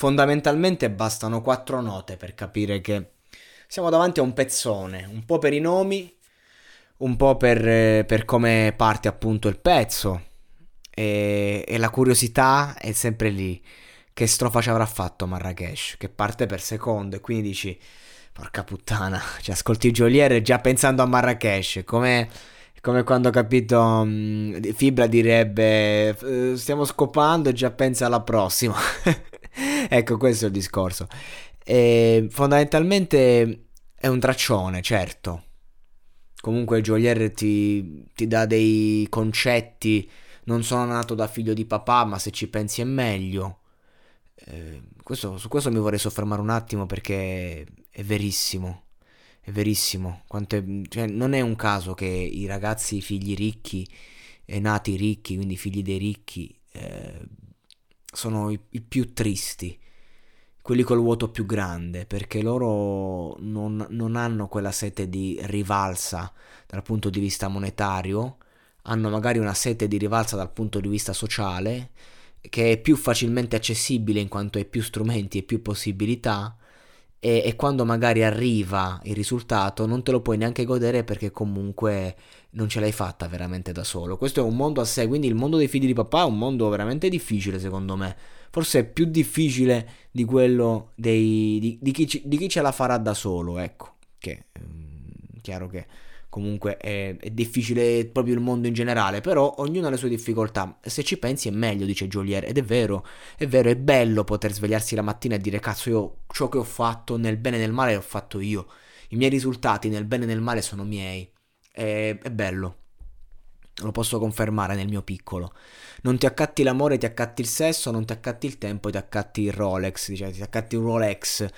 Fondamentalmente bastano quattro note per capire che siamo davanti a un pezzone, un po' per i nomi, un po' per, eh, per come parte appunto il pezzo e, e, la curiosità è sempre lì. Che strofa ci avrà fatto Marrakesh? Che parte per secondo e quindi dici, porca puttana, ci ascolti Jolier già pensando a Marrakesh, come come quando ho capito um, Fibra direbbe stiamo scopando e già pensa alla prossima ecco, questo è il discorso. E fondamentalmente è un traccione, certo. Comunque Jolier ti, ti dà dei concetti. Non sono nato da figlio di papà, ma se ci pensi è meglio. Eh, questo, su questo mi vorrei soffermare un attimo perché è verissimo. È verissimo. È, cioè, non è un caso che i ragazzi figli ricchi, nati ricchi, quindi figli dei ricchi, eh, sono i, i più tristi, quelli col vuoto più grande, perché loro non, non hanno quella sete di rivalsa dal punto di vista monetario, hanno magari una sete di rivalsa dal punto di vista sociale, che è più facilmente accessibile in quanto hai più strumenti e più possibilità, e, e, quando magari arriva il risultato non te lo puoi neanche godere perché comunque non ce l'hai fatta veramente da solo. Questo è un mondo a sé, quindi il mondo dei figli di papà è un mondo veramente difficile secondo me. Forse è più difficile di quello dei, di, di, chi, di chi, ce la farà da solo, ecco. Che mm, chiaro che comunque è, è, difficile proprio il mondo in generale, però ognuno ha le sue difficoltà. Se ci pensi è meglio, dice Jolier, ed è vero, è vero, è bello poter svegliarsi la mattina e dire cazzo io ciò che ho fatto nel bene e nel male l'ho fatto io. I miei risultati nel bene e nel male sono miei è, è bello. Lo posso confermare nel mio piccolo. Non ti accatti l'amore, ti accatti il sesso, non ti accatti il tempo, ti accatti il Rolex, cioè ti accatti un Rolex.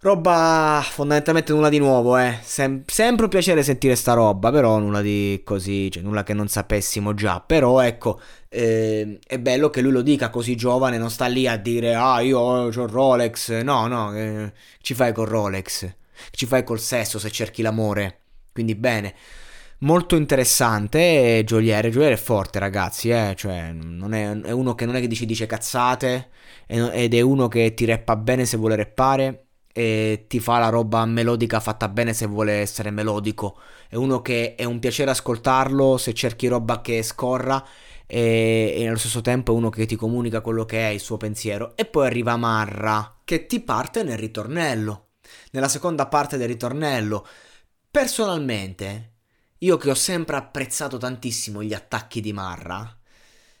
Roba fondamentalmente nulla di nuovo, eh. Sem- sempre un piacere sentire sta roba, però nulla di così, cioè nulla che non sapessimo già. Però ecco, eh, è bello che lui lo dica così giovane, non sta lì a dire ah io ho Rolex. No, no, eh, ci fai col Rolex? Ci fai col sesso se cerchi l'amore? Quindi bene. Molto interessante Gioliere. Gioliere è forte, ragazzi. Eh? Cioè, è, è, uno che non è che dici dice cazzate. Ed è uno che ti rappa bene se vuole rappare. E ti fa la roba melodica fatta bene se vuole essere melodico. È uno che è un piacere ascoltarlo se cerchi roba che scorra. E, e allo stesso tempo è uno che ti comunica quello che è il suo pensiero. E poi arriva Marra, che ti parte nel ritornello. Nella seconda parte del ritornello Personalmente, io che ho sempre apprezzato tantissimo gli attacchi di Marra,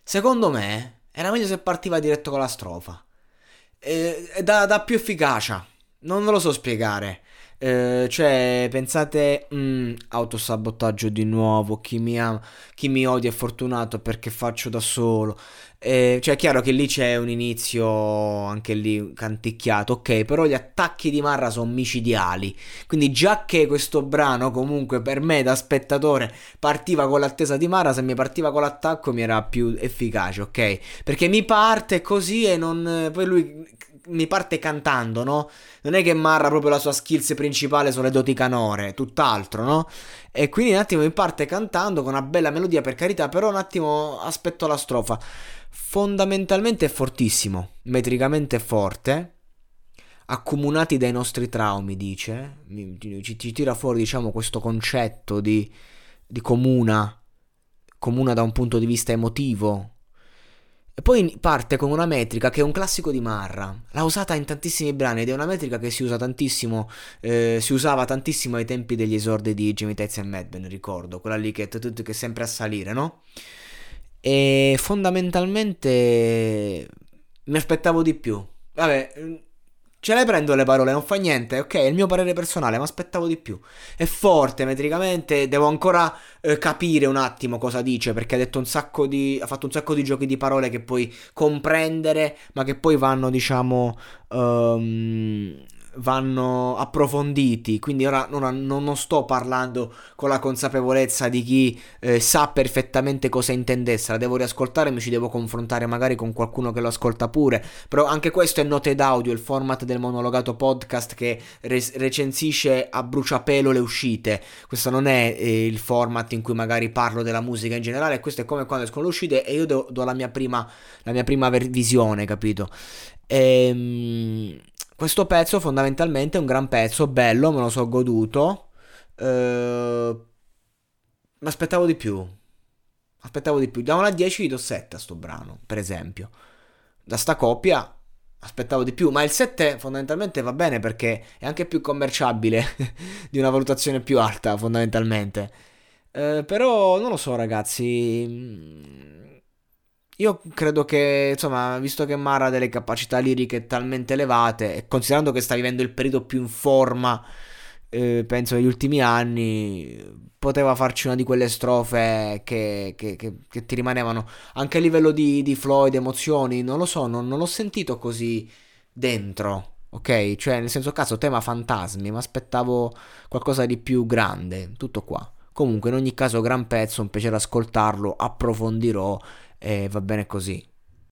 secondo me era meglio se partiva diretto con la strofa. E, da, da più efficacia. Non lo so spiegare. Eh, cioè, pensate, mm, autosabotaggio di nuovo, chi mi, ama, chi mi odia è fortunato perché faccio da solo. Eh, cioè, è chiaro che lì c'è un inizio anche lì canticchiato, ok, però gli attacchi di Marra sono micidiali. Quindi, già che questo brano, comunque, per me da spettatore partiva con l'attesa di Marra, se mi partiva con l'attacco mi era più efficace, ok? Perché mi parte così e non. Poi lui mi parte cantando, no? Non è che Marra proprio la sua skills principale sono le doti canore, tutt'altro, no? E quindi un attimo mi parte cantando con una bella melodia per carità, però un attimo aspetto la strofa. Fondamentalmente è fortissimo, metricamente forte, accomunati dai nostri traumi, dice, ci, ci tira fuori, diciamo, questo concetto di, di comuna, comuna da un punto di vista emotivo, e poi parte con una metrica che è un classico di Marra. L'ha usata in tantissimi brani ed è una metrica che si usa tantissimo, eh, si usava tantissimo ai tempi degli esordi di Jimmy Tez e Madben, ricordo, quella lì che, che è sempre a salire, no? E fondamentalmente mi aspettavo di più. Vabbè, Ce le prendo le parole, non fa niente, ok, è il mio parere personale, ma aspettavo di più. È forte metricamente, devo ancora eh, capire un attimo cosa dice, perché ha detto un sacco di ha fatto un sacco di giochi di parole che puoi comprendere, ma che poi vanno, diciamo, um, vanno approfonditi, quindi ora non, non, sto parlando con la consapevolezza di chi eh, sa perfettamente cosa intendesse, la devo riascoltare, mi ci devo confrontare magari con qualcuno che lo ascolta pure, però anche questo è note d'audio, il format del monologato podcast che re- recensisce a bruciapelo le uscite, questo non è eh, il format in cui magari parlo della musica in generale, questo è come quando escono le uscite e io do, do la mia prima, la mia prima visione, capito? Ehm questo pezzo fondamentalmente è un gran pezzo, bello, me lo so goduto. Eh, ma aspettavo di più. Aspettavo di più. Da 1 a 10 gli do 7 a sto brano, per esempio. Da sta coppia aspettavo di più, ma il 7 fondamentalmente va bene perché è anche più commerciabile di una valutazione più alta, fondamentalmente. Eh, però non lo so, ragazzi. Io credo che, insomma, visto che Mara ha delle capacità liriche talmente elevate, e considerando che sta vivendo il periodo più in forma, eh, penso, negli ultimi anni, poteva farci una di quelle strofe che, che, che, che ti rimanevano anche a livello di, di flow ed emozioni. Non lo so, non, non l'ho sentito così dentro. Ok, cioè nel senso cazzo tema fantasmi, ma aspettavo qualcosa di più grande, tutto qua. Comunque in ogni caso gran pezzo, un piacere ascoltarlo, approfondirò e va bene così.